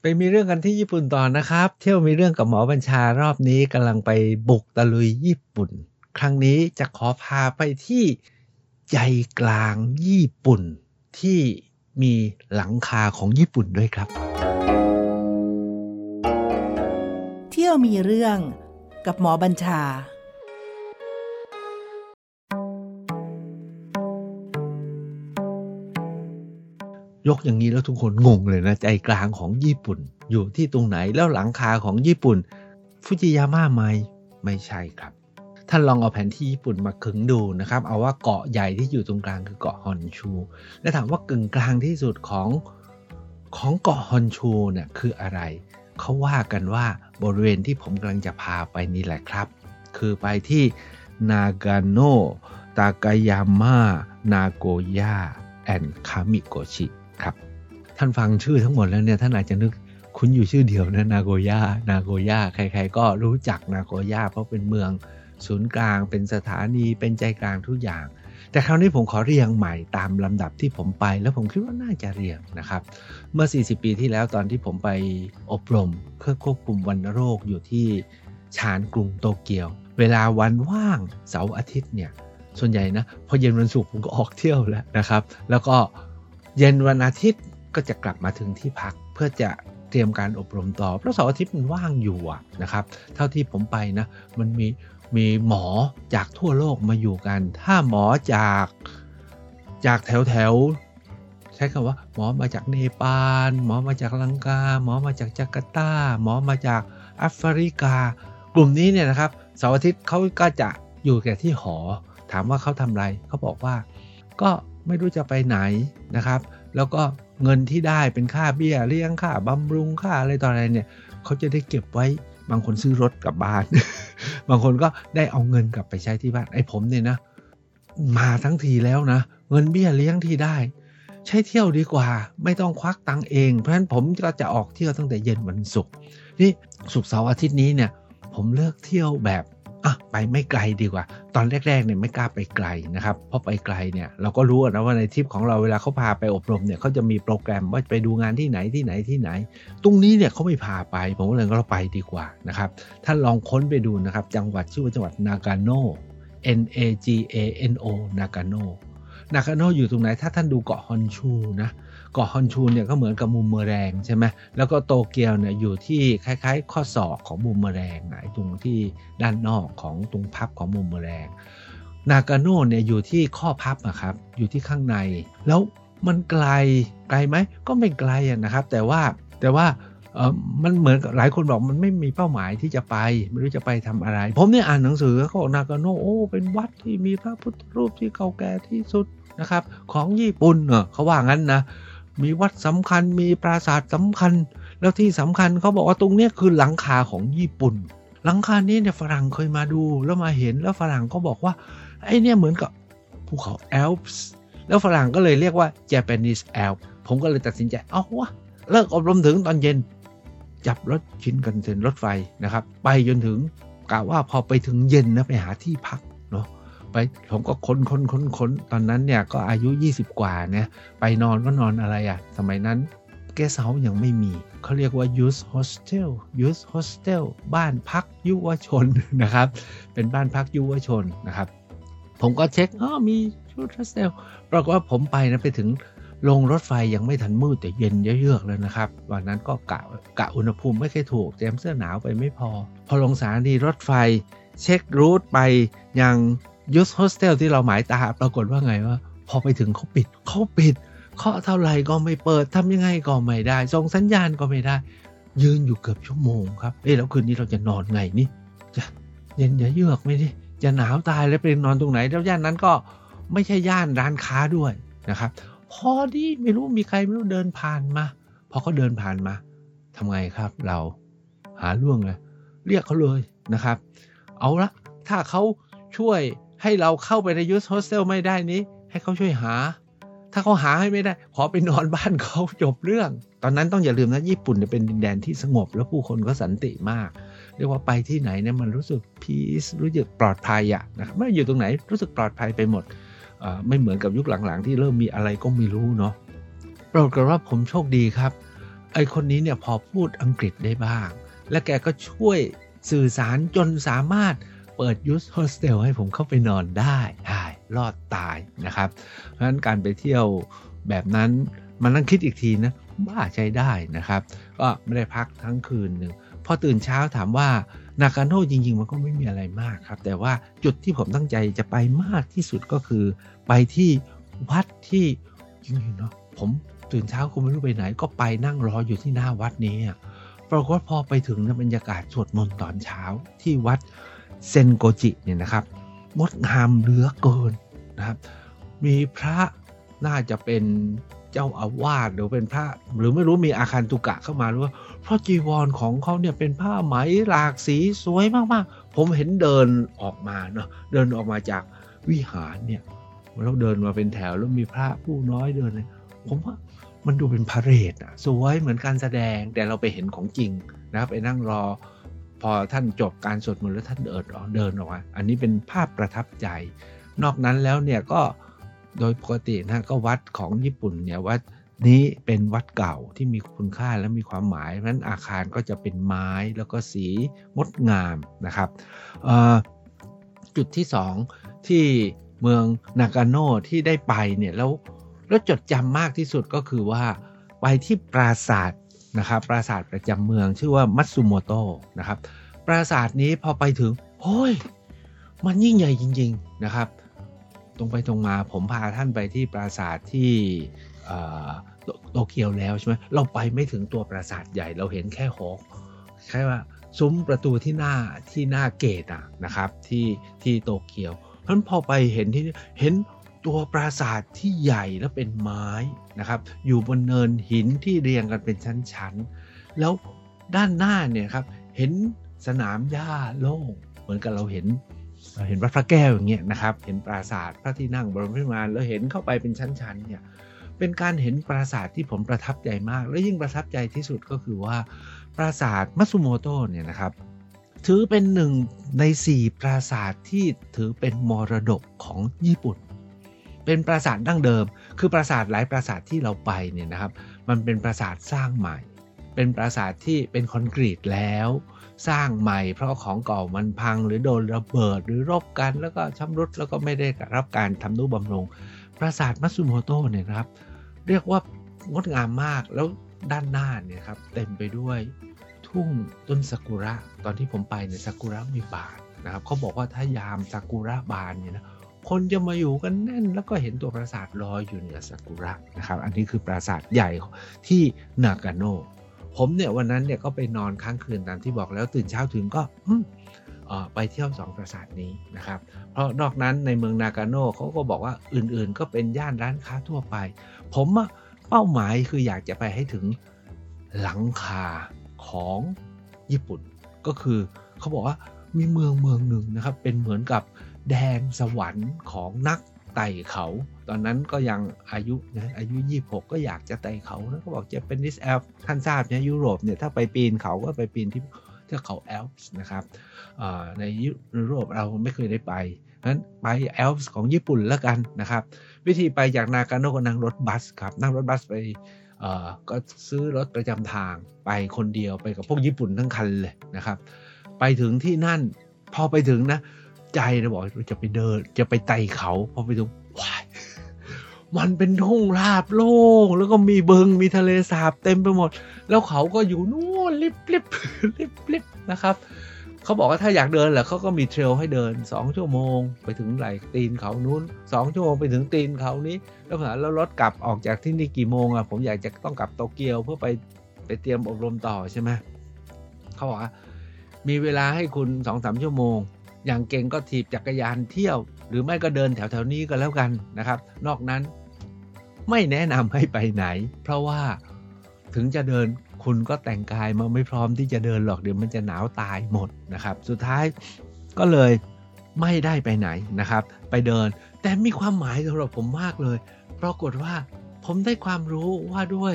ไปมีเรื่องกันที่ญี่ปุ่นต่อนะครับ เที่ยวมีเรื่องกับหมอบัญชารอบนี้กำลังไปบุกตะลุยญี่ปุ่น ครั้งนี้จะขอพาไปที่ใจกลางญี่ปุ่นที่มีหลังคาของญี่ปุ่นด้วยครับ เที่ยวมีเรื่องกับหมอบัญชา ยกอย่างนี้แล้วทุกคนงงเลยนะ ใจกลางของญี่ปุ่น อยู่ที่ตรงไหนแล้วหลังคาของญี่ปุ่น ฟุจิยาม่าไหมไม่ใช่ครับ ท่านลองเอาแผนที่ญี่ปุ่นมาขึงดูนะครับ เอาว่าเกาะใหญ่ที่อยู่ตรงกลางคือเกาะฮอนชู และถามว่ากึ่งกลางที่สุดของของเกาะฮอนชูเนี่ยคืออะไร เขาว่ากันว่าบริเวณที่ผมกำลังจะพาไปนี่แหละครับ คือไปที่นากาโนตากายาม่านาโกย่าแอนคามิโกชิ ครับ ท่านฟังชื่อทั้งหมดแล้วเนี่ยท่านอาจจะนึกคุ้นอยู่ชื่อเดียวนะนาโกย่านาโกย่าใคร ๆ ก็รู้จักนาโกย่าเพราะเป็นเมืองศูนย์กลางเป็นสถานีเป็นใจกลางทุกอย่าง แต่คราวนี้ผมขอเรียงใหม่ตามลำดับที่ผมไป แล้วผมคิดว่าน่าจะเรียงนะครับ เมื่อ 40 ปีที่แล้วตอนที่ผมไปอบรมเพื่อควบคุมวัณโรคอยู่ที่ชานกรุงโตเกียว เวลาวันว่างเสาร์อาทิตย์เนี่ยส่วนใหญ่นะพอเย็นวันศุกร์ผมก็ออกเที่ยวแล้วนะครับ แล้วก็ เย็นวันอาทิตย์ก็จะกลับมาถึงที่พักเพื่อจะเตรียมการอบรมต่อ เพราะเสาร์อาทิตย์มันว่างอยู่นะครับ เท่าที่ผมไปนะ มันมีมีหมอจากทั่วโลกมาอยู่กัน ถ้าหมอจากจากแถวแถวใช้คำว่า หมอมาจากเนปาลหมอมาจากลังกา หมอมาจากจาการ์ตา หมอมาจากแอฟริกา กลุ่มนี้เนี่ยนะครับเสาร์อาทิตย์เขาก็จะอยู่แก่ที่หอ ถามว่าเขาทำอะไรเขาบอกว่า ก็ ไม่รู้จะไปไหนนะครับ แล้วก็เงินที่ได้เป็นค่าเบี้ยเลี้ยงค่าบำรุงค่าอะไรต่ออะไรเนี่ยเขาจะได้เก็บไว้บางคนซื้อรถกลับบ้าน บางคนก็ได้เอาเงินกลับไปใช้ที่บ้านไอ้ผมเนี่ยนะ มาทั้งทีแล้วนะ เงินเบี้ยเลี้ยงที่ได้ ใช้เที่ยวดีกว่า ไม่ต้องควักตังเอง เพราะฉะนั้นผมก็จะออกเที่ยวตั้งแต่เย็นวันศุกร์นี่ศุกร์เสาร์อาทิตย์นี้เนี่ย ผมเลือกเที่ยวแบบ อะไปไม่ไกลดีกว่า ตอนแรกๆเนี่ยไม่กล้าไปไกลนะครับเพราะไปไกลเนี่ยเราก็รู้นะว่าในทริปของเราเวลาเขาพาไปอบรมเนี่ยเขาจะมีโปรแกรมว่าไปดูงานที่ไหนที่ไหนที่ไหน ตรงนี้เนี่ยเขาไม่พาไป ผมก็เลยก็เราไปดีกว่านะครับท่านลองค้นไปดูนะครับจังหวัดชื่อว่าจังหวัดนากาโน N A G A N O นากาโน นากาโนอยู่ตรงไหน ถ้าท่านดูเกาะฮอนชูนะเกาะฮอนชูเนี่ยก็เหมือนกับบูมเมอแรงใช่ไหมแล้วก็โตเกียวเนี่ยอยู่ที่คล้ายๆ ข้อศอกของบูมเมอแรงไอ้ตรงที่ด้านนอกของตรงพับของบูมเมอแรงนากาโนเนี่ยอยู่ที่ข้อพับอะครับอยู่ที่ข้างใน แล้วมันไกลไกลไหมก็ไม่ไกลนะครับ แต่ว่าแต่ว่ามันเหมือนหลายคนบอกมันไม่มีเป้าหมายที่จะไป ไม่รู้จะไปทำอะไร ผมเนี่ยอ่านหนังสือเขาบอกนากาโนโอ้เป็นวัดที่มีพระพุทธรูปที่เก่าแก่ที่สุด นะครับ ของญี่ปุ่นเนอะเขาว่างั้นนะมีวัดสำคัญมีปราสาทสำคัญ แล้วที่สำคัญเขาบอกว่าตรงนี้คือหลังคาของญี่ปุ่น หลังคานี้เนี่ยฝรั่งเคยมาดูแล้วมาเห็นแล้วฝรั่งก็บอกว่าไอ้เนี่ยเหมือนกับภูเขาแอลป์แล้วฝรั่งก็เลยเรียกว่า Japanese Alps ผมก็เลยตัดสินใจเอาวะเลิกอบรมถึงตอนเย็น จับรถชินกันเซ็นรถไฟนะครับ ไปจนถึงกะว่าพอไปถึงเย็นนะไปหาที่พักเนาะ ไปผมก็ค้นค้นค้นค้นตอนนั้นเนี่ยก็อายุ 20 กว่าเนี่ยไปนอนก็นอนอะไรอะ่ะ สมัยนั้นแกสเซายังไม่มี เขาเรียกว่า youth hostel youth hostel บ้านพักยุวชนนะครับ เป็นบ้านพักยุวชนนะครับ ผมก็เช็คอ๋อมีชุดโฮสเทลปรากฏว่าผมไปนะไปถึงลงรถไฟยังไม่ทันมืดแต่เย็นเยือกเลยนะครับวันนั้นก็กะกะอุณหภูมิไม่เคยถูกเตรียมเสื้อหนาวไปไม่พอ พอลงสถานีรถไฟเช็ค route ไปยัง youth hostel ที่เราหมายตาปรากฏว่าไงว่า พอไปถึงเขาปิดเขาปิดเคาะเท่าไหร่ก็ไม่เปิดทำยังไงก็ไม่ได้ส่งสัญญาณก็ไม่ได้ ยืนอยู่เกือบชั่วโมงครับเอ๊ะแล้วคืนนี้เราจะนอนไงนี่จะเย็นจะเยือกไหมนี่จะหนาวตายแล้วไปนอนตรงไหน แล้วย่านนั้นก็ไม่ใช่ย่านร้านค้าด้วยนะครับ พอดีไม่รู้มีใครไม่รู้เดินผ่านมา พอเขาเดินผ่านมาทำไงครับเราหาเรื่องเลยเรียกเขาเลยนะครับ เอาละถ้าเขาช่วย ให้เราเข้าไปในยูสโฮสเทลไม่ได้นี้ ให้เขาช่วยหา ถ้าเขาหาให้ไม่ได้ ขอไปนอนบ้านเขาจบเรื่อง ตอนนั้นต้องอย่าลืมนะญี่ปุ่นเป็นดินแดนที่สงบ แล้วผู้คนก็สันติมาก เรียกว่าไปที่ไหนเนี่ยมันรู้สึกพีซรู้สึกปลอดภัยอะนะครับไม่อยู่ตรงไหนรู้สึกปลอดภัยไปหมดไม่เหมือนกับยุคหลังๆ ที่เริ่มมีอะไรก็ไม่รู้เนาะปรากฏว่าผมโชคดีครับ ไอคนนี้เนี่ยพอพูดอังกฤษได้บ้าง และแกก็ช่วยสื่อสารจนสามารถ เปิดยูสโฮสเทลให้ผมเข้าไปนอนได้ใช่รอดตายนะครับ เพราะฉะนั้นการไปเที่ยวแบบนั้นมันนั่งคิดอีกทีนะบ้าใช้ได้นะครับ ก็ไม่ได้พักทั้งคืนหนึ่งพอตื่นเช้าถามว่านากาโน่จริง ๆ มันก็ไม่มีอะไรมากครับ แต่ว่าจุดที่ผมตั้งใจจะไปมากที่สุดก็คือ ไปที่วัดที่จริงๆเนาะผมตื่นเช้าคงไม่รู้ไปไหน ก็ไปนั่งรออยู่ที่หน้าวัดนี้ปรากฏพอไปถึงนะบรรยากาศสวดมนต์ตอนเช้าที่วัด เซนโกจิเนี่ยนะครับงดงามเหลือเกินนะครับ มีพระน่าจะเป็นเจ้าอาวาสหรือเป็นพระ หรือไม่รู้มีอาคารตุกะเข้ามาหรือว่าเพราะจีวรของเขาเนี่ยเป็นผ้าไหมหลากสีสวยมากๆ ผมเห็นเดินออกมาเนาะเดินออกมาจากวิหารเนี่ยแล้วเดินมาเป็นแถวแล้วมีพระผู้น้อยเดินเลยผมว่ามันดูเป็นพาเรดอะสวยเหมือนการแสดงแต่เราไปเห็นของจริงนะครับไปนั่งรอ พอท่านจบการสวดมนต์แล้วท่านเดินออกเดินออกมาอันนี้เป็นภาพประทับใจ นอกนั้นแล้วเนี่ยก็โดยปกตินะก็วัดของญี่ปุ่นเนี่ยวัดนี้เป็นวัดเก่าที่มีคุณค่าและมีความหมายเพราะฉะนั้นอาคารก็จะเป็นไม้แล้วก็สีงดงามนะครับจุดที่สองที่เมืองนากาโน่ที่ได้ไปเนี่ยแล้วแล้วจดจำมากที่สุดก็คือว่าไปที่ปราสาท นะครับปราสาทประจำเมืองชื่อว่ามัตสึโมโตะนะครับปราสาทนี้พอไปถึงโอ้ยมันยิ่งใหญ่จริง ๆนะครับ ตรงไปตรงมาผมพาท่านไปที่ปราสาทที่โตเกียวแล้วใช่ไหมเราไปไม่ถึงตัวปราสาทใหญ่เราเห็นแค่หอแค่ว่าซุ้มประตูที่หน้าที่หน้าเกตอะนะครับที่ที่โตเกียวเพราะพอไปเห็นที่เห็น ตัวปราสาทที่ใหญ่และเป็นไม้นะครับ อยู่บนเนินหินที่เรียงกันเป็นชั้นๆ แล้วด้านหน้าเนี่ยครับเห็นสนามหญ้าโล่งเหมือนกับเราเห็นเห็นวัดพระแก้วอย่างเงี้ยนะครับ เห็นปราสาทพระที่นั่งบรมพิมานแล้วเห็นเข้าไปเป็นชั้นๆเนี่ยเป็นการเห็นปราสาทที่ผมประทับใจมาก และยิ่งประทับใจที่สุดก็คือว่า ปราสาทมัตสึโมโตะเนี่ยนะครับ ถือเป็นหนึ่งในสี่ปราสาทที่ถือเป็นมรดกของญี่ปุ่น เป็นปราสาทดั้งเดิม คือปราสาทหลายปราสาทที่เราไปเนี่ยนะครับ มันเป็นปราสาทสร้างใหม่ เป็นปราสาทที่เป็นคอนกรีตแล้ว สร้างใหม่เพราะของเก่ามันพังหรือโดนระเบิดหรือรบกัน แล้วก็ชำรุดแล้วก็ไม่ได้รับการทำนุบำรุง ปราสาทมัตสึโมโตะเนี่ยครับ เรียกว่างดงามมากแล้วด้านหน้าเนี่ยครับเต็มไปด้วยทุ่งต้นซากุระ ตอนที่ผมไปเนี่ยซากุระมีบานนะครับเขาบอกว่าถ้ายามซากุระบานเนี่ยนะ คนจะมาอยู่กันแน่น แล้วก็เห็นตัวปราสาทลอยอยู่เหนือซากุระนะครับ อันนี้คือปราสาทใหญ่ที่นากาโนผมเนี่ยวันนั้นเนี่ยก็ไปนอนค้างคืนตามที่บอกแล้วตื่นเช้าถึงก็ไปเที่ยวสองปราสาทนี้นะครับ เพราะนอกนั้นในเมืองนากาโน่เขาก็บอกว่าอื่นๆ ก็เป็นย่านร้านค้าทั่วไป ผมเป้าหมายคืออยากจะไปให้ถึงหลังคาของญี่ปุ่น ก็คือเขาบอกว่ามีเมืองเมืองหนึ่งนะครับ เป็นเหมือนกับ แดนสวรรค์ของนักไต่เขา ตอนนั้นก็ยังอายุนะอายุ 26 ก็อยากจะไต่เขาแล้วก็บอก Japanese Alps ท่านทราบเนี่ยยุโรปเนี่ยถ้าไปปีนเขาก็ไปปีนที่เทือกเขาแอลป์นะครับในยุโรปเราไม่เคยได้ไปนั้นไปแอลป์ของญี่ปุ่นแล้วกันนะครับ วิธีไปจากนากาโนก็นั่งรถบัสครับนั่งรถบัสไปก็ซื้อรถประจำทางไปคนเดียวไปกับพวกญี่ปุ่นทั้งคันเลยนะครับ ไปถึงที่นั่นพอไปถึงนะ ใจนะบอกจะไปเดิน จะไปไต่เขาพอไปถึงว้ายมันเป็นทุ่งราบโล่งแล้วก็มีเบิงมีทะเลสาบเต็มไปหมด แล้วเขาก็อยู่นู่นลิบลิบลิบลิบนะครับเขาบอกว่าถ้าอยากเดินเหรอเขาก็มีเทรลให้เดิน 2 ชั่วโมง ไปถึงไหลตีนเขานู้น 2 ชั่วโมงไปถึงตีนเขานี้ แล้วหาแล้วรถกลับออกจากที่นี่กี่โมงอะผมอยากจะต้องกลับโตเกียวเพื่อไปไปเตรียมอบรมต่อใช่ไหมเขาบอกว่ามีเวลาให้คุณสองสามชั่วโมง อย่างเก่งก็ถีบจักรยานเที่ยว หรือไม่ก็เดินแถวๆนี้ก็แล้วกันนะครับ นอกนั้นไม่แนะนำให้ไปไหน เพราะว่าถึงจะเดินคุณก็แต่งกายมาไม่พร้อมที่จะเดินหรอกเดี๋ยวมันจะหนาวตายหมดนะครับ สุดท้ายก็เลยไม่ได้ไปไหนนะครับ ไปเดิน แต่มีความหมายสำหรับผมมากเลย ปรากฏว่าผมได้ความรู้ว่าด้วย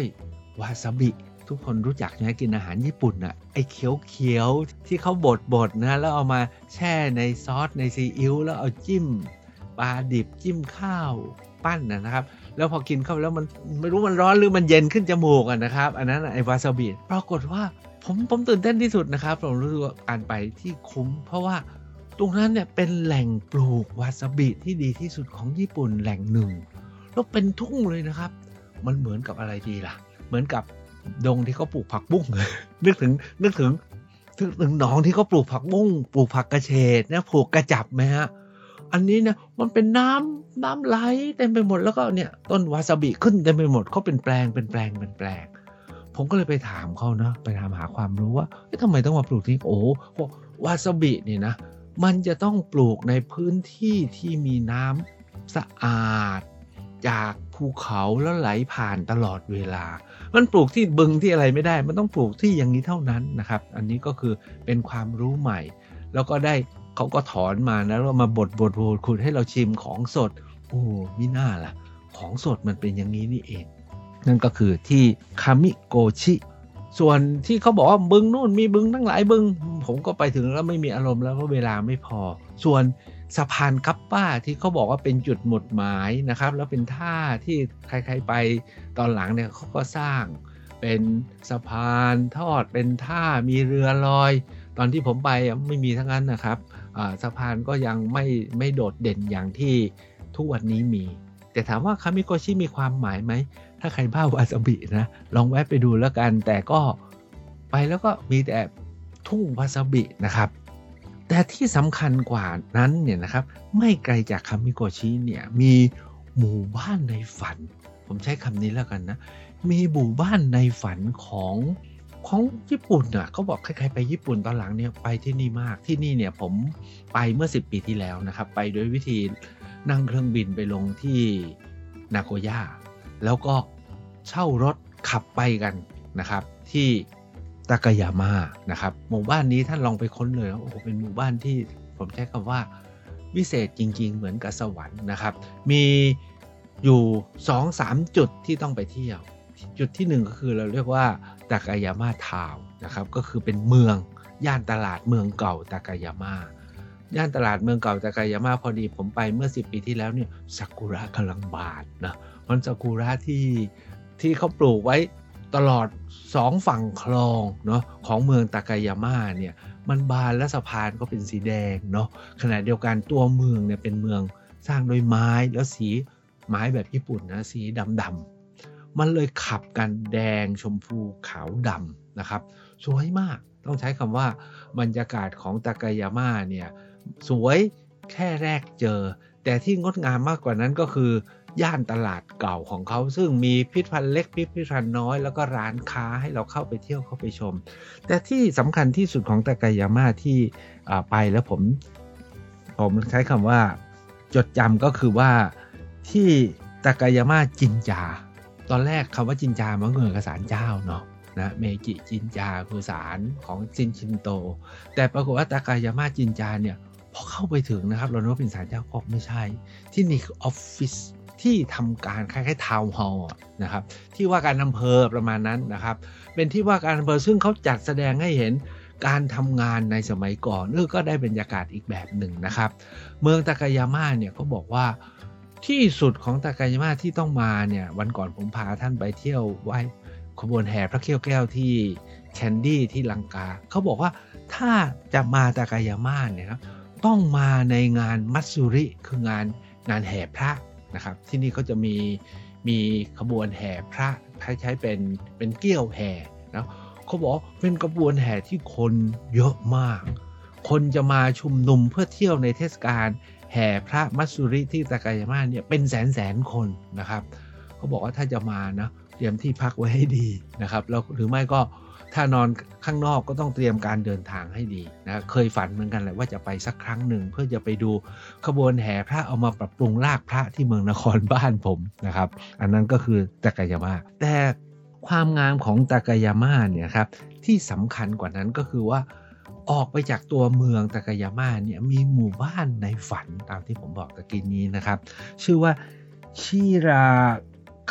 วาซาบิ ทุกคนรู้จักนะกินอาหารญี่ปุ่นอะไอ้เขียวเขียวที่เขาบดบดนะแล้วเอามาแช่ในซอสในซีอิ๊วแล้วเอาจิ้มปลาดิบจิ้มข้าวปั้นนะครับ แล้วพอกินเข้าแล้วมันไม่รู้มันร้อนหรือมันเย็นขึ้นจมูกอะนะครับ อันนั้นไอวาซาบิปรากฏว่าผมผมตื่นเต้นที่สุดนะครับผมรู้สึกว่าการไปที่คุ้ม เพราะว่าตรงนั้นเนี่ยเป็นแหล่งปลูกวาซาบิที่ดีที่สุดของญี่ปุ่นแหล่งหนึ่งแล้วเป็นทุ่งเลยนะครับ มันเหมือนกับอะไรดีล่ะ เหมือนกับ ดงที่เขาปลูกผักบุ้งนึกถึงนึกถึงนึกถึงหนองที่เขาปลูกผักบุ้งปลูกผักกระเฉดนะปลูกกระจับไหมฮะอันนี้เนี่ยมันเป็นน้ำน้ำไหลเต็มไปหมดแล้วก็เนี่ยต้นวาซาบิขึ้นเต็มไปหมดเขาเป็นแปลงเป็นแปลงเป็นแปลง ผมก็เลยไปถามเขานะไปถามหาความรู้ว่าทำไมต้องมาปลูกที่โอ้วาซาบิเนี่ยนะมันจะต้องปลูกในพื้นที่ที่มีน้ำสะอาด จากภูเขาแล้วไหลผ่านตลอดเวลา มันปลูกที่บึงที่อะไรไม่ได้ มันต้องปลูกที่อย่างนี้เท่านั้นนะครับ อันนี้ก็คือเป็นความรู้ใหม่ แล้วก็ได้เขาก็ถอนมานะแล้วมาบดบดบดขุดให้เราชิมของสด โอ้มิน่าล่ะ ของสดมันเป็นอย่างนี้นี่เอง นั่นก็คือที่คามิโกชิส่วนที่เขาบอกว่าบึงนู่นมีบึงทั้งหลายบึง ผมก็ไปถึงแล้วไม่มีอารมณ์แล้วเพราะเวลาไม่พอ ส่วน สะพานกัปป้าที่เขาบอกว่าเป็นจุดหมุดหมายนะครับ แล้วเป็นท่าที่ใครๆไปตอนหลังเนี่ยเขาก็สร้างเป็นสะพานทอดเป็นท่ามีเรือลอย ตอนที่ผมไปไม่มีทั้งนั้นนะครับสะพานก็ยังไม่ไม่โดดเด่นอย่างที่ทุกวันนี้มี แต่ถามว่าคามิโกชิมีความหมายไหม ถ้าใครบ้าวาซาบินะ ลองแวะไปดูแล้วกัน แต่ก็ไปแล้วก็มีแต่ทุ่งวาซาบินะครับ แต่ที่สำคัญกว่านั้นเนี่ยนะครับไม่ไกลจากคามิโกชิเนี่ยมีหมู่บ้านในฝัน ผมใช้คำนี้แล้วกันนะ มีหมู่บ้านในฝันของของญี่ปุ่นอะเขาบอกใครๆไปญี่ปุ่นตอนหลังเนี่ยไปที่นี่มากที่นี่เนี่ยผมไปเมื่อ 10 ปีที่แล้วนะครับ ไปโดยวิธีนั่งเครื่องบินไปลงที่นาโกย่าแล้วก็เช่ารถขับไปกันนะครับ ที่ ตากายาม่านะครับหมู่บ้านนี้ท่านลองไปค้นเลยโอ้โหเป็นหมู่บ้านที่ผมใช้คำว่าวิเศษจริง ๆ เหมือนกับสวรรค์นะครับ มีอยู่ 2-3 จุดที่ต้องไปเที่ยว จุดที่ 1 ก็คือเราเรียกว่าตากายาม่าทาวนะครับก็คือเป็นเมืองย่านตลาดเมืองเก่าตากายาม่าย่านตลาดเมืองเก่าตากายาม่าพอดีผมไปเมื่อ 10 ปีที่แล้วเนี่ยซากุระกำลังบานนะมันซากุระที่ที่เขาปลูกไว้ ตลอดสองฝั่งคลองเนาะของเมืองตากายาม่าเนี่ยมันบานและสะพานก็เป็นสีแดงเนาะขณะเดียวกันตัวเมืองเนี่ยเป็นเมืองสร้างโดยไม้แล้วสีไม้แบบญี่ปุ่นนะสีดำมันเลยขับกันแดงชมพูขาวดำนะครับ สวยมากต้องใช้คำว่าบรรยากาศของตากายาม่าเนี่ยสวยแค่แรกเจอ แต่ที่งดงามมากกว่านั้นก็คือ ย่านตลาดเก่าของเขา ซึ่งมีพิพิธภัณฑ์เล็กพิพิธภัณฑ์น้อย แล้วก็ร้านค้าให้เราเข้าไปเที่ยวเข้าไปชม แต่ที่สำคัญที่สุดของตากายาม่าที่ไปแล้วผมผมใช้คำว่าจดจำก็คือว่าที่ตากายาม่าจินจา ตอนแรกคำว่าจินจามันเหมือนกับศาลเจ้าเนาะนะเมจิจินจาคือศาลของจินชินโต แต่ปรากฏว่าตากายาม่าจินจาเนี่ยพอเข้าไปถึงนะครับ เราคิดว่าเป็นศาลเจ้าก็ไม่ใช่ ที่นี่คือออฟฟิศ ที่ทำการคล้ายๆ town hall นะครับที่ว่าการอำเภอประมาณนั้นนะครับ เป็นที่ว่าการอำเภอซึ่งเขาจัดแสดงให้เห็นการทำงานในสมัยก่อนเออก็ได้บรรยากาศอีกแบบหนึ่งนะครับ เมืองตากายาม่าเนี่ยเขาบอกว่าที่สุดของตากายาม่าที่ต้องมาเนี่ยวันก่อนผมพาท่านไปเที่ยวไหว้ขบวนแห่พระเขี้ยวแก้วที่แคนดี้ที่ลังกาเขาบอกว่าถ้าจะมาตากายาม่าเนี่ยครับต้องมาในงานมัตสุริคืองานงานแห่พระ นะครับ ที่นี่เขาจะมีมีขบวนแห่พระใช้เป็นเป็นเกี้ยวแห่นะเขาบอกเป็นกระบวนแห่ที่คนเยอะมาก คนจะมาชุมนุมเพื่อเที่ยวในเทศกาลแห่พระมัสุริที่ตากายาม่าเนี่ยเป็นแสนแสนคนนะครับเขาบอกว่าถ้าจะมานะเตรียมที่พักไว้ให้ดีนะครับแล้วหรือไม่ก็ ถ้านอนข้างนอกก็ต้องเตรียมการเดินทางให้ดีนะเคยฝันเหมือนกันแหละว่าจะไปสักครั้งหนึ่งเพื่อจะไปดูขบวนแห่พระเอามาปรับปรุงลากพระที่เมืองนครบ้านผมนะครับ อันนั้นก็คือตากายามาแต่ความงามของตากายามาเนี่ยครับที่สำคัญกว่านั้นก็คือว่าออกไปจากตัวเมืองตากายาม่าเนี่ยมีหมู่บ้านในฝันตามที่ผมบอกตะกี้นี้นะครับ ชื่อว่าชิรา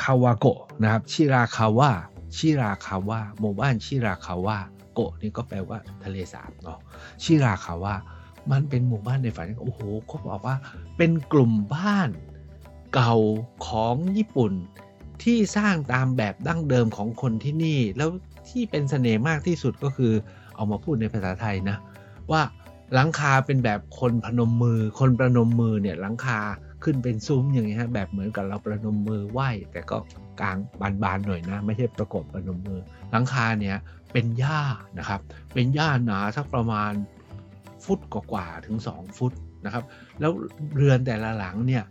คาวาโกะนะครับชิราคาวะ ชิราคาวะหมู่บ้านชิราคาวะโกะนี่ก็แปลว่าทะเลสาบเนาะชิราคาวะมันเป็นหมู่บ้านในฝันโอ้โหเขาบอกว่าเป็นกลุ่มบ้านเก่าของญี่ปุ่น ที่สร้างตามแบบดั้งเดิมของคนที่นี่ แล้วที่เป็นเสน่ห์มากที่สุดก็คือเอามาพูดในภาษาไทยนะ ว่าหลังคาเป็นแบบคนพนมมือ คนประนมมือเนี่ยหลังคาขึ้นเป็นซุ้มอย่างเงี้ยแบบเหมือนกับเราประนมมือไหว้แต่ก็ กลางบานๆหน่อยนะ ไม่ใช่ประกบประนมมือ หลังคาเนี่ยเป็นหญ้านะครับ เป็นหญ้าหนาสักประมาณฟุตกว่าๆถึง 2 ฟุตนะครับ แล้วเรือนแต่ละหลังเนี่ย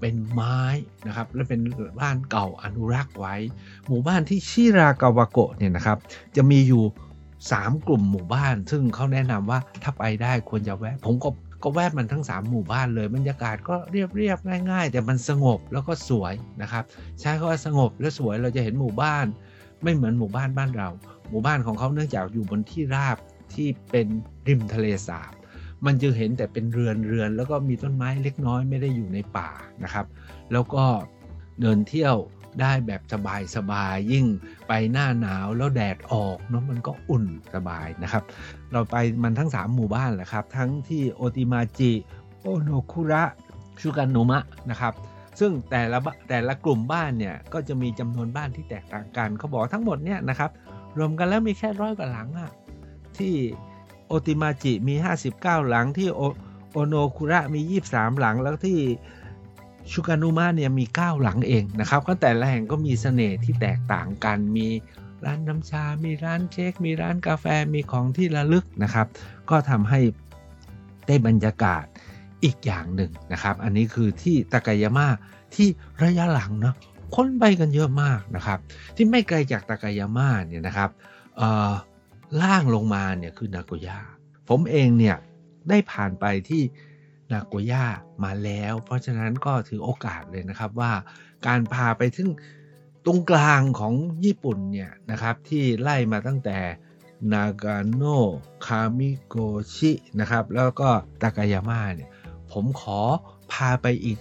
เป็นไม้นะครับ และเป็นบ้านเก่าอนุรักษ์ไว้ หมู่บ้านที่ชิรากาวาโกะเนี่ยนะครับ จะมีอยู่ 3 กลุ่มหมู่บ้าน ซึ่งเขาแนะนำว่าถ้าไปได้ควรจะแวะ ผมก็ ก็แวะมันทั้ง 3 หมู่บ้านเลยบรรยากาศก็เรียบเรียบง่าย ๆ แต่มันสงบแล้วก็สวยนะครับ ใช้คำว่าสงบและสวยเราจะเห็นหมู่บ้าน ไม่เหมือนหมู่บ้านบ้านเรา หมู่บ้านของเขาเนื่องจากอยู่บนที่ราบที่เป็นริมทะเลสาบมันจึงเห็นแต่เป็นเรือนเรือนแล้วก็มีต้นไม้เล็กน้อยไม่ได้อยู่ในป่านะครับ แล้วก็เดินเที่ยวได้แบบสบายสบายยิ่งไปหน้าหนาวแล้วแดดออกเนาะมันก็อุ่นสบายนะครับ เราไปมันทั้ง 3 หมู่บ้านแหละครับ ทั้งที่โอติมาจิโอโนคุระชูกันโนมะนะครับซึ่งแต่ละแต่ละกลุ่มบ้านเนี่ยก็จะมีจำนวนบ้านที่แตกต่างกันเขาบอกทั้งหมดเนี่ยนะครับรวมกันแล้วมีแค่ร้อยกว่าหลังอะที่โอติมาจิมี 59 หลังที่โอโนคุระมี 23 หลังแล้วที่ชูกานุมะเนี่ยมี 9 หลังเองนะครับก็แต่ละแห่งก็มีเสน่ห์ที่แตกต่างกันมี ร้านน้ำชา มีร้านเค้กมีร้านกาแฟมีของที่ระลึกนะครับ ก็ทำให้ได้บรรยากาศอีกอย่างหนึ่งนะครับ อันนี้คือที่ตากายาม่าที่ระยะหลังเนาะคนไปกันเยอะมากนะครับ ที่ไม่ไกลจากตากายาม่าเนี่ยนะครับล่างลงมาเนี่ยคือนาโกย่าผมเองเนี่ยได้ผ่านไปที่นาโกย่ามาแล้ว เพราะฉะนั้นก็ถือโอกาสเลยนะครับว่าการพาไปถึง ตรงกลางของญี่ปุ่นเนี่ยนะครับที่ไล่มาตั้งแต่นากาโนคามิโกชินะครับแล้วก็ตากายาม่าเนี่ยผมขอพาไปอีก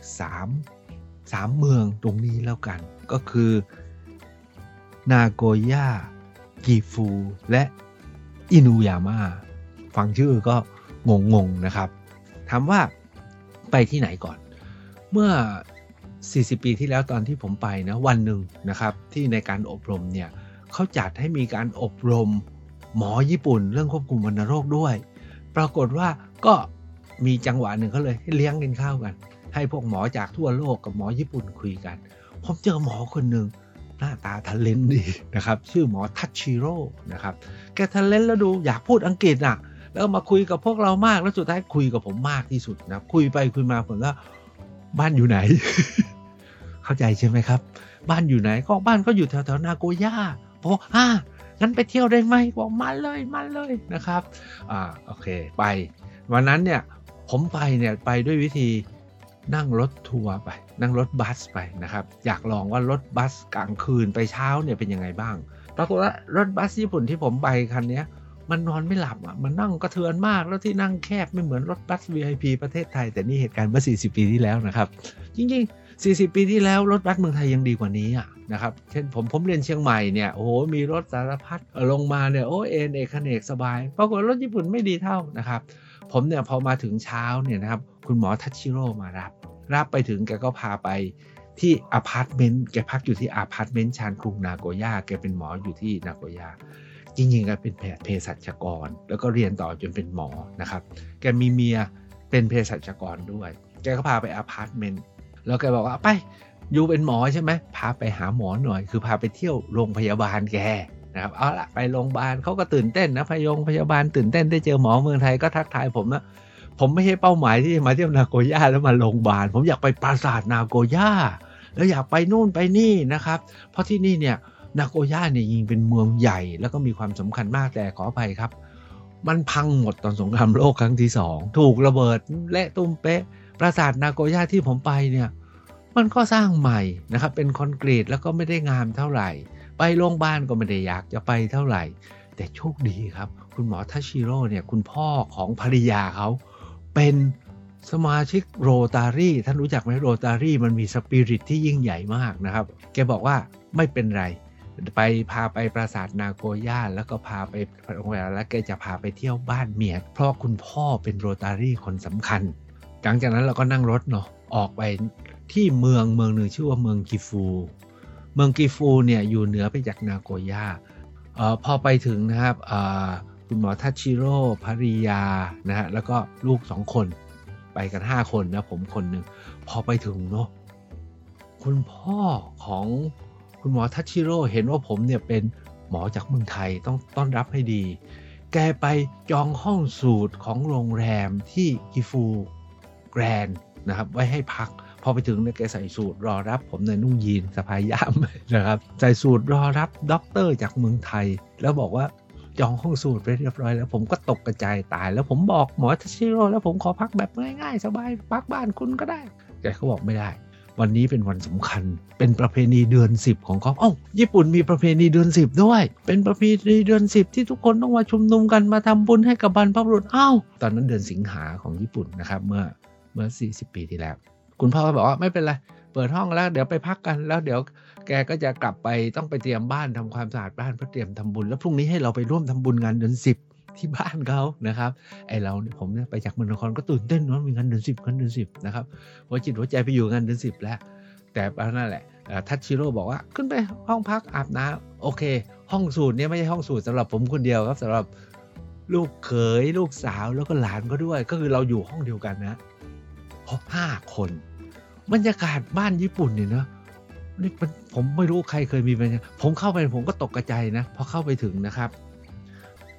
3 3 เมืองตรงนี้แล้วกัน ก็คือนาโกย่ากิฟูและอินุยาม่าฟังชื่อก็งงๆนะครับถามว่าไปที่ไหนก่อน เมื่อ 40 ปีที่แล้วตอนที่ผมไปนะวันหนึ่งนะครับที่ในการอบรมเนี่ยเขาจัดให้มีการอบรมหมอญี่ปุ่น เรื่องควบคุมวัณโรคด้วย ปรากฏว่าก็มีจังหวะหนึ่งเขาเลยให้เลี้ยงกินข้าวกัน ให้พวกหมอจากทั่วโลกกับหมอญี่ปุ่นคุยกัน ผมเจอหมอคนหนึ่งหน้าตาทันเลนดีนะครับชื่อหมอทัชชิโร่นะครับแกทันเลนแล้วดูอยากพูดอังกฤษอะ แล้วมาคุยกับพวกเรามากแล้วสุดท้ายคุยกับผมมากที่สุดนะคุยไปคุยมาผมก็บ้านอยู่ไหน เข้าใจใช่ไหมครับ บ้านอยู่ไหนก็บ้านก็อยู่แถวแถวนาโกย่าบอกอ่างั้นไปเที่ยวได้ไหมบอกมาเลยมาเลยนะครับอ่าโอเคไป วันนั้นเนี่ยผมไปเนี่ยไปด้วยวิธีนั่งรถทัวร์ไป นั่งรถบัสไปนะครับ อยากลองว่ารถบัสกลางคืนไปเช้าเนี่ยเป็นยังไงบ้างปรากฏว่ารถบัสญี่ปุ่นที่ผมไปคันนี้มันนอนไม่หลับอะมันนั่งกระเทือนมากแล้วที่นั่งแคบไม่เหมือนรถบัส VIP ประเทศไทย แต่นี่เหตุการณ์เมื่อ 40 ปีที่แล้วนะครับ จริงๆ 40 ปีที่แล้วรถบัสเมืองไทยยังดีกว่านี้อะนะครับ เช่นผมผมเรียนเชียงใหม่เนี่ยโอ้โหมีรถสารพัดลงมาเนี่ยโอ้เอนเอกเขนกสบายปรากฏรถญี่ปุ่นไม่ดีเท่านะครับ ผมเนี่ยพอมาถึงเช้าเนี่ยนะครับคุณหมอทัชชิโร่มารับ รับไปถึงแกก็พาไปที่อพาร์ตเมนต์แกพักอยู่ที่อพาร์ตเมนต์ชานกรุงนาโกย่าแกเป็นหมออยู่ที่นาโกย่าจริงๆก็เป็นแพทย์เภสัชกร แล้วก็เรียนต่อจนเป็นหมอนะครับ แกมีเมียเป็นเภสัชกรด้วย แกก็พาไปอพาร์ตเมนต์ แล้วแกบอกว่าไปอยู่เป็นหมอใช่ไหมพาไปหาหมอหน่อย คือพาไปเที่ยวโรงพยาบาลแกนะครับเอาละไปโรงพยาบาลเขาก็ตื่นเต้นนะพยงพยาบาลตื่นเต้นได้เจอหมอเมืองไทยก็ทักทายผมนะผมไม่ใช่เป้าหมายที่มาเที่ยวนาโกย่าแล้วมาโรงพยาบาล ผมอยากไปปราสาทนาโกย่าแล้วอยากไปนู่นไปนี่นะครับ เพราะที่นี่เนี่ยนาโกย่าเนี่ยยิงเป็นเมืองใหญ่ แล้วก็มีความสำคัญมากแต่ขออภัยครับ มันพังหมดตอนสงครามโลกครั้งที่สองถูกระเบิดและตุ้มเป๊ะ ปราสาทนาโกย่าที่ผมไปเนี่ยมันก็สร้างใหม่นะครับเป็นคอนกรีตแล้วก็ไม่ได้งามเท่าไหร่ ไปโรงพยาบาลก็ไม่ได้อยากจะไปเท่าไหร่ แต่โชคดีครับ คุณหมอทัชิโร่เนี่ยคุณพ่อของภรรยาเขาเป็นสมาชิกโรตารี่ท่านรู้จักไหมโรตารี่มันมีสปิริตที่ยิ่งใหญ่มากนะครับ แกบอกว่าไม่เป็นไร ไปพาไปปราสาทนาโกย่าแล้วก็พาไปโรงแรมแล้วแกจะพาไปเที่ยวบ้านเมียเพราะคุณพ่อเป็นโรตารี่คนสำคัญ หลังจากนั้นเราก็นั่งรถเนาะออกไปที่เมืองเมืองหนึ่งชื่อว่าเมืองกิฟู เมืองกิฟูเนี่ยอยู่เหนือไปจากนาโกย่าออพอไปถึงนะครับคุณหมอทัชชิโร่ภริยานะฮะแล้วก็ลูกสองคนไปกัน 5 คนนะผมคนหนึ่งพอไปถึงเนาะคุณพ่อของคุณหมอทัชชิโร่เห็นว่าผมเนี่ยเป็นหมอจากเมืองไทยต้องต้อนรับให้ดี แกไปจองห้องสูตรของโรงแรมที่กิฟู แกรนด์นะครับไว้ให้พัก พอไปถึงเนี่ยแกใส่สูทรอรับ ผมในนุ่งยีนสะพายย่ามนะครับใส่สูทรอรับด็อกเตอร์จากเมืองไทย แล้วบอกว่าจองห้องสูตรไปเรียบร้อยแล้วผมก็ตกกระจายตาย แล้วผมบอกหมอทัชิโร่แล้วผมขอพักแบบง่ายๆ สบายพักบ้านคุณก็ได้แกเขาบอกไม่ได้ วันนี้เป็นวันสำคัญ เป็นประเพณีเดือน 10 ของเขาเอ้าญี่ปุ่นมีประเพณีเดือน 10 ด้วย เป็นประเพณีเดือน 10 ที่ทุกคนต้องมาชุมนุมกันมาทำบุญให้กับบรรพบุรุษอ้าวตอนนั้นเดือนสิงหาของญี่ปุ่นนะครับเมื่อ เมื่อ 40 ปีที่แล้ว คุณพ่อก็บอกว่าไม่เป็นไร เปิดห้องแล้ว เดี๋ยวไปพักกันแล้วเดี๋ยวแกก็จะกลับไปต้องไปเตรียมบ้านทำความสะอาดบ้านเพื่อเตรียมทำบุญ แล้วพรุ่งนี้ให้เราไปร่วมทำบุญงานเดือนสิบที่บ้านเขานะครับ ไอเราผมเนี่ยไปจากเมืองนครก็ตื่นเต้นว่ามีงานเดือนสิบงานเดือนสิบนะครับหัวจิตหัวใจไปอยู่งานเดือนสิบแล้ว แต่นั่นแหละทัชชิโร่บอกว่าขึ้นไปห้องพักอาบน้ำโอเค ห้องสูตรเนี่ยไม่ใช่ห้องสูตรสำหรับผมคนเดียวครับสำหรับลูกเขยลูกสาวแล้วก็หลานก็ด้วย ก็คือเราอยู่ห้องเดียวกันนะ พบห้าคน บรรยากาศบ้านญี่ปุ่นเนี่ยนะนี่ผมไม่รู้ใครเคยมีเป็นผมเข้าไปผมก็ตกกระจนะพอเข้าไปถึงนะครับ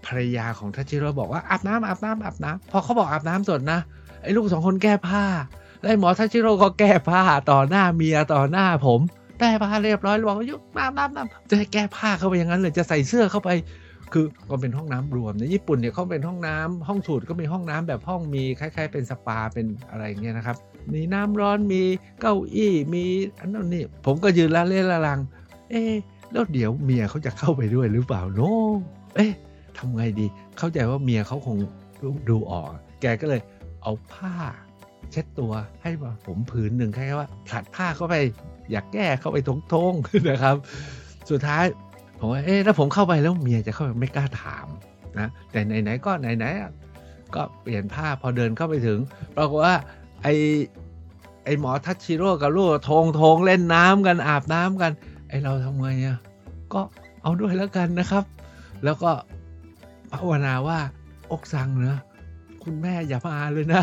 ภรรยาของทัชชิโร่บอกว่าอาบน้ำอาบน้ำอาบน้ำพอเขาบอกอาบน้ำสดนะไอ้ลูกสองคนแก้ผ้าแล้วหมอทัชชิโร่ก็แก้ผ้าต่อหน้าเมียต่อหน้าผมแก้ผ้าเรียบร้อยบอกว่ายุบน้ำน้ำน้ำจะให้แก้ผ้าเข้าไปอย่างนั้นเลยจะใส่เสื้อเข้าไป คือก็เป็นห้องน้ำรวมในญี่ปุ่นเนี่ยเขาเป็นห้องน้ำห้องสูตรก็มีห้องน้ำแบบห้องมีคล้าย ๆ เป็นสปาเป็นอะไรเงี้ยนะครับ มีน้ำร้อนมีเก้าอี้มีอันนั้นนี่ผมก็ยืนละเล่นละลัง เอ๊แล้วเดี๋ยวเมียเขาจะเข้าไปด้วยหรือเปล่าโนเอ๊ะทำไงดี เข้าใจว่าเมียเขาคงดูออก แกก็เลยเอาผ้า เช็ดตัวให้มาผมผืนหนึ่งแค่ว่าขัดผ้าเข้าไป อยากแก้เข้าไปทงๆนะครับ สุดท้าย ผมว่าเอ๊ะถ้าผมเข้าไปแล้วเมียจะเข้าไปไม่กล้าถามนะแต่ไหนๆก็ไหนๆก็เปลี่ยนผ้าพอเดินเข้าไปถึงปรากฏว่าไอไอหมอทัชชิโร่กับลูกทงทงเล่นน้ำกันอาบน้ำกัน ไอเราทำไงอะก็เอาด้วยแล้วกันนะครับ แล้วก็ภาวนาว่าอกสังเนะ คุณแม่อย่ามาเลยนะ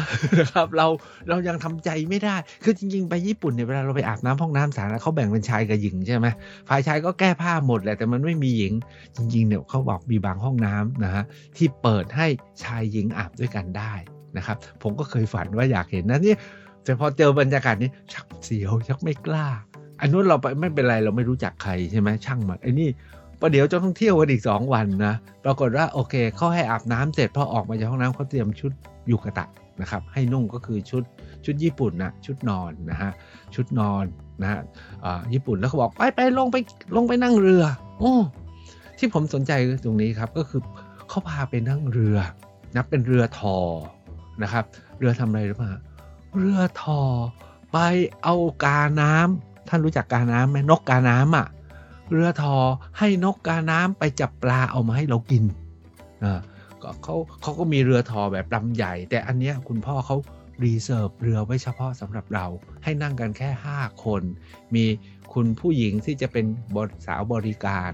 ครับ เราเรายังทำใจไม่ได้ คือจริง ๆ ไปญี่ปุ่นเนี่ยเวลาเราไปอาบน้ำห้องน้ำสาธารณะเขาแบ่งเป็นชายกับหญิงใช่ไหมฝ่ายชายก็แก้ผ้าหมดแหละแต่มันไม่มีหญิง จริงๆเนี่ยเขาบอกมีบางห้องน้ำนะฮะที่เปิดให้ชายหญิงอาบด้วยกันได้นะครับผมก็เคยฝันว่าอยากเห็นนะนี่แต่พอเจอบรรยากาศนี้ชักเสียวชักไม่กล้าอันนู้นเราไปไม่เป็นไรเราไม่รู้จักใครใช่ไหมช่างมันไอ้นี่ ประเดี๋ยวจะต้องเที่ยวกันอีก 2 วันนะ ปรากฏว่าโอเคเขาให้อาบน้ำเสร็จพอออกมาจากห้องน้ำเขาเตรียมชุดยูกะตะนะครับ ให้นุ่งก็คือชุดชุดญี่ปุ่นนะชุดนอนนะฮะชุดนอนนะฮะญี่ปุ่นแล้วเขาบอกไปไปลงไปลงไปนั่งเรือโอ้ที่ผมสนใจตรงนี้ครับก็คือเขาพาไปนั่งเรือนะเป็นเรือทอนะครับ เรือทำอะไรหรือเปล่าเรือทอไปเอากาน้ำท่านรู้จักกาน้ำไหมนกกาน้ำอะ เรือทอให้นกกาน้ำไปจับปลาเอามาให้เรากินอ่าเขาเขาก็มีเรือทอแบบลำใหญ่ แต่อันเนี้ยคุณพ่อเขา reserve เรือไว้เฉพาะสำหรับเรา ให้นั่งกันแค่ 5 คน มีคุณผู้หญิงที่จะเป็นสาวบริการ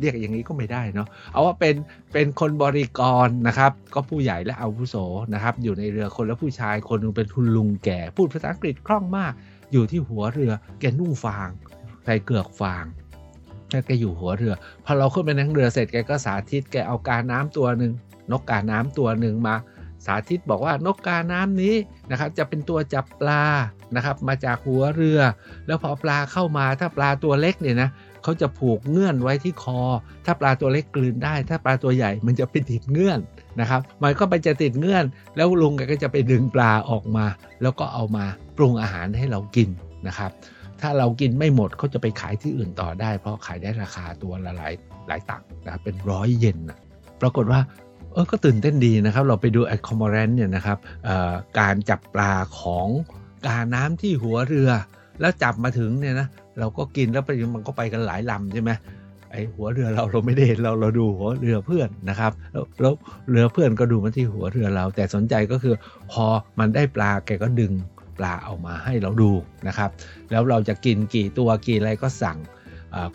เรียกอย่างนี้ก็ไม่ได้เนาะเอาว่าเป็นเป็นคนบริกรนะครับ ก็ผู้ใหญ่และอาวุโสนะครับ อยู่ในเรือคนและผู้ชายคนนึงเป็นคุณลุงแก่ พูดภาษาอังกฤษคล่องมาก อยู่ที่หัวเรือแกนุ่งฟางใส่เกือกฟาง แกอยู่หัวเรือ พอเราขึ้นไปนั่งเรือเสร็จแกก็สาธิตแกเอากาน้ำตัวหนึ่งนกกาน้ำตัวหนึ่งมาสาธิตบอกว่านกกาน้ำนี้นะครับจะเป็นตัวจับปลานะครับมาจากหัวเรือ แล้วพอปลาเข้ามาถ้าปลาตัวเล็กเนี่ยนะเขาจะผูกเงื่อนไว้ที่คอ ถ้าปลาตัวเล็กกลืนได้ ถ้าปลาตัวใหญ่มันจะไปติดเงื่อนนะครับมันก็ไปจะติดเงื่อน แล้วลุงแกก็จะไปดึงปลาออกมา แล้วก็เอามาปรุงอาหารให้เรากินนะครับ ถ้าเรากินไม่หมดเขาจะไปขายที่อื่นต่อได้ เพราะขายได้ราคาตัวละหลายหลายตังค์นะครับเป็นร้อยเยนนะปรากฏว่าเออก็ตื่นเต้นดีนะครับ เราไปดูไอคคอมอรนเนี่ยนะครับการจับปลาของกาน้ำที่หัวเรือ แล้วจับมาถึงเนี่ยนะเราก็กินแล้วไปมันก็ไปกันหลายลำใช่ไหมไอหัวเรือเราเราไม่ได้เห็นเราเราดูหัวเรือเพื่อนนะครับแล้วแล้วเรือเพื่อนก็ดูมาที่หัวเรือเรา แต่สนใจก็คือ พอมันได้ปลาแกก็ดึง ปลาเอามาให้เราดูนะครับ แล้วเราจะกินกี่ตัวกี่อะไรก็สั่ง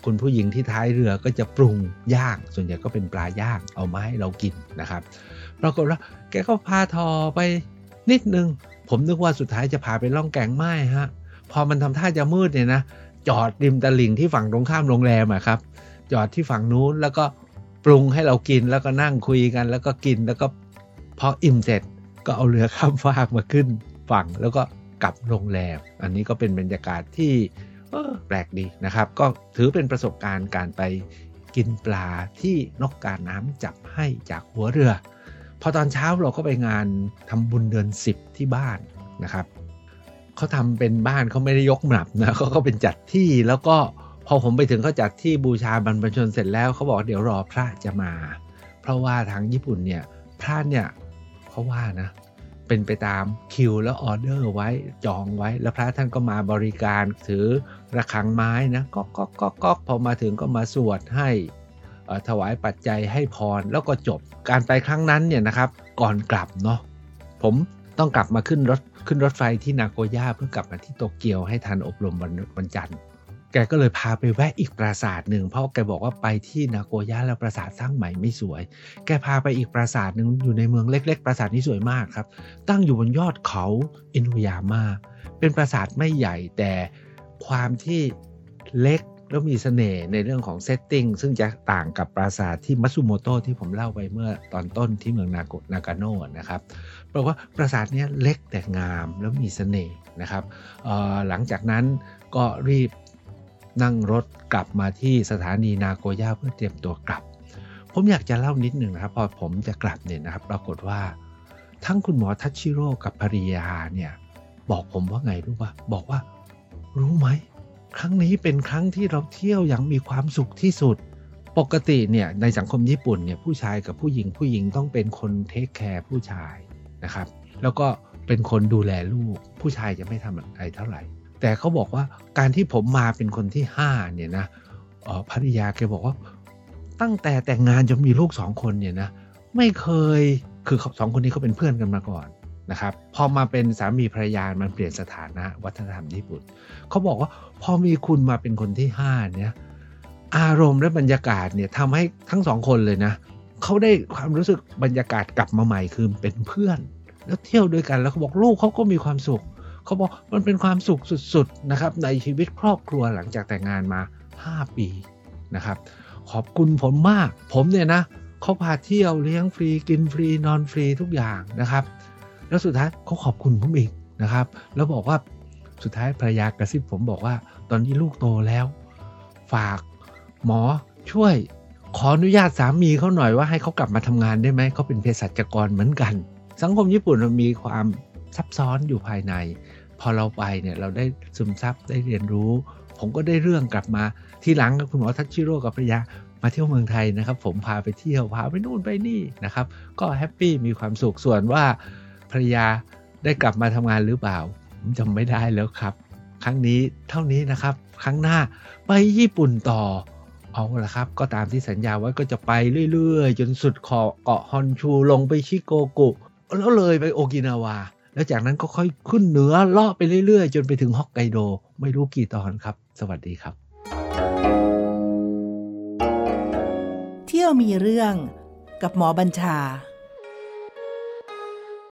คุณผู้หญิงที่ท้ายเรือก็จะปรุงย่าง ส่วนใหญ่ก็เป็นปลาย่างเอามาให้เรากินนะครับปรากฏว่าแกก็พาทอไปนิดนึง ผมนึกว่าสุดท้ายจะพาไปล่องแก่งไม้ฮะพอมันทำท่าจะมืดเนี่ยนะจอดริมตลิ่งที่ฝั่งตรงข้ามโรงแรมอะครับ จอดที่ฝั่งนู้นแล้วก็ปรุงให้เรากินแล้วก็นั่งคุยกัน แล้วก็กินแล้วก็พออิ่มเสร็จก็เอาเรือข้ามฟากมาขึ้นฝั่งแล้วก็ กับโรงแรม อันนี้ก็เป็นบรรยากาศที่แปลกดีนะครับ ก็ถือเป็นประสบการณ์การไปกินปลาที่นกกาน้ำจับให้จากหัวเรือ พอตอนเช้าเราก็ไปงานทำบุญเดือน 10 ที่บ้านนะครับเขาทำเป็นบ้านเขาไม่ได้ยกหนับนะเขาก็เป็นจัดที่แล้วก็พอผมไปถึงเขาจัดที่บูชาบรรพชนเสร็จแล้วเขาบอกเดี๋ยวรอพระจะมา เพราะว่าทางญี่ปุ่นเนี่ยพระเนี่ยเขาว่านะ เป็นไปตามคิวแล้วออเดอร์ไว้จองไว้ แล้วพระท่านก็มาบริการถือระฆังไม้นะก็ก็ก็ก็พอมาถึงก็มาสวดให้ถวายปัจจัยให้พรแล้วก็จบการไปครั้งนั้นเนี่ยนะครับก่อนกลับเนาะผมต้องกลับมาขึ้นรถขึ้นรถไฟที่นาโกย่าเพื่อกลับมาที่โตเกียวให้ทันอบรมวันวันจันทร์ แกก็เลยพาไปแวะอีกปราสาทหนึ่งเพราะแกบอกว่าไปที่นาโกย่าแล้วปราสาทสร้างใหม่ไม่สวย แกพาไปอีกปราสาทหนึ่งอยู่ในเมืองเล็ก ๆ ปราสาทนี้สวยมากครับ ตั้งอยู่บนยอดเขาอินุยาม่าเป็นปราสาทไม่ใหญ่แต่ความที่เล็กแล้วมีเสน่ห์ในเรื่องของ setting ซึ่งจะต่างกับปราสาทที่มัตสุโมโตที่ผมเล่าไปเมื่อตอนต้นที่เมืองนาโกนากาโนนะครับเพราะว่าปราสาทนี้เล็กแต่งามแล้วมีเสน่ห์นะครับหลังจากนั้นก็รีบ นั่งรถกลับมาที่สถานีนาโกย่าเพื่อเตรียมตัวกลับ ผมอยากจะเล่านิดหนึ่งนะครับ พอผมจะกลับเนี่ยนะครับ ปรากฏว่า ทั้งคุณหมอทัชชิโร่กับภริยาเนี่ยบอกผมว่าไงรู้ป่ะบอกว่า รู้ไหม ครั้งนี้เป็นครั้งที่เราเที่ยวอย่างมีความสุขที่สุด ปกติเนี่ยในสังคมญี่ปุ่นเนี่ยผู้ชายกับผู้หญิงผู้หญิงต้องเป็นคนเทคแคร์ผู้ชายนะครับ แล้วก็เป็นคนดูแลลูกผู้ชายจะไม่ทำอะไรเท่าไหร่ แต่เขาบอกว่าการที่ผมมาเป็นคนที่ห้าเนี่ยนะภรรยาแกบอกว่า ตั้งแต่แต่งงานจนมีลูกสองคนเนี่ยนะไม่เคยคือสองคนนี้เขาเป็นเพื่อนกันมาก่อนนะครับพอมาเป็นสามีภรรยา มันเปลี่ยนสถานะวัฒนธรรมญี่ปุ่นเขาบอกว่าพอมีคุณมาเป็นคนที่ห้าเนี่ยอารมณ์และบรรยากาศเนี่ยทำให้ทั้งสองคนเลยนะเขาได้ความรู้สึกบรรยากาศกลับมาใหม่คือเป็นเพื่อน แล้วเที่ยวด้วยกันแล้วเขาบอกลูกเขาก็มีความสุข เขาบอกมันเป็นความสุขสุดๆนะครับในชีวิตครอบครัวหลังจากแต่งงานมา 5 ปีนะครับ ขอบคุณผมมาก ผมเนี่ยนะเขาพาเที่ยวเลี้ยงฟรีกินฟรีนอนฟรีทุกอย่างนะครับ แล้วสุดท้ายเขาขอบคุณผมอีกนะครับ แล้วบอกว่าสุดท้ายภรรยากระซิบผมบอกว่า ตอนนี้ลูกโตแล้ว ฝากหมอช่วยขออนุญาตสามีเขาหน่อยว่าให้เขากลับมาทำงานได้ไหมเขาเป็นเภสัชกรเหมือนกัน สังคมญี่ปุ่นมันมีความซับซ้อนอยู่ภายใน พอเราไปเนี่ยเราได้ซึมซับได้เรียนรู้ ผมก็ได้เรื่องกลับมาที่หลังคุณหมอทัชชิโร่กับภรรยามาเที่ยวเมืองไทยนะครับ ผมพาไปเที่ยวพาไปนู่นไปนี่นะครับ ก็ happy มีความสุขส่วนว่าภรรยาได้กลับมาทำงานหรือเปล่าผมจำไม่ได้แล้วครับ ครั้งนี้เท่านี้นะครับ ครั้งหน้าไปญี่ปุ่นต่อเอาละครับ ก็ตามที่สัญญาไว้ก็จะไปเรื่อยๆ จนสุดขอบเกาะฮอนชูลงไปชิโกกุ แล้วเลยไปโอกินาวา แล้วจากนั้นก็ค่อยขึ้นเหนือเลาะไปเรื่อยๆ จนไปถึงฮอกไกโด ไม่รู้กี่ตอนครับ สวัสดีครับ เที่ยวมีเรื่องกับหมอบัญชา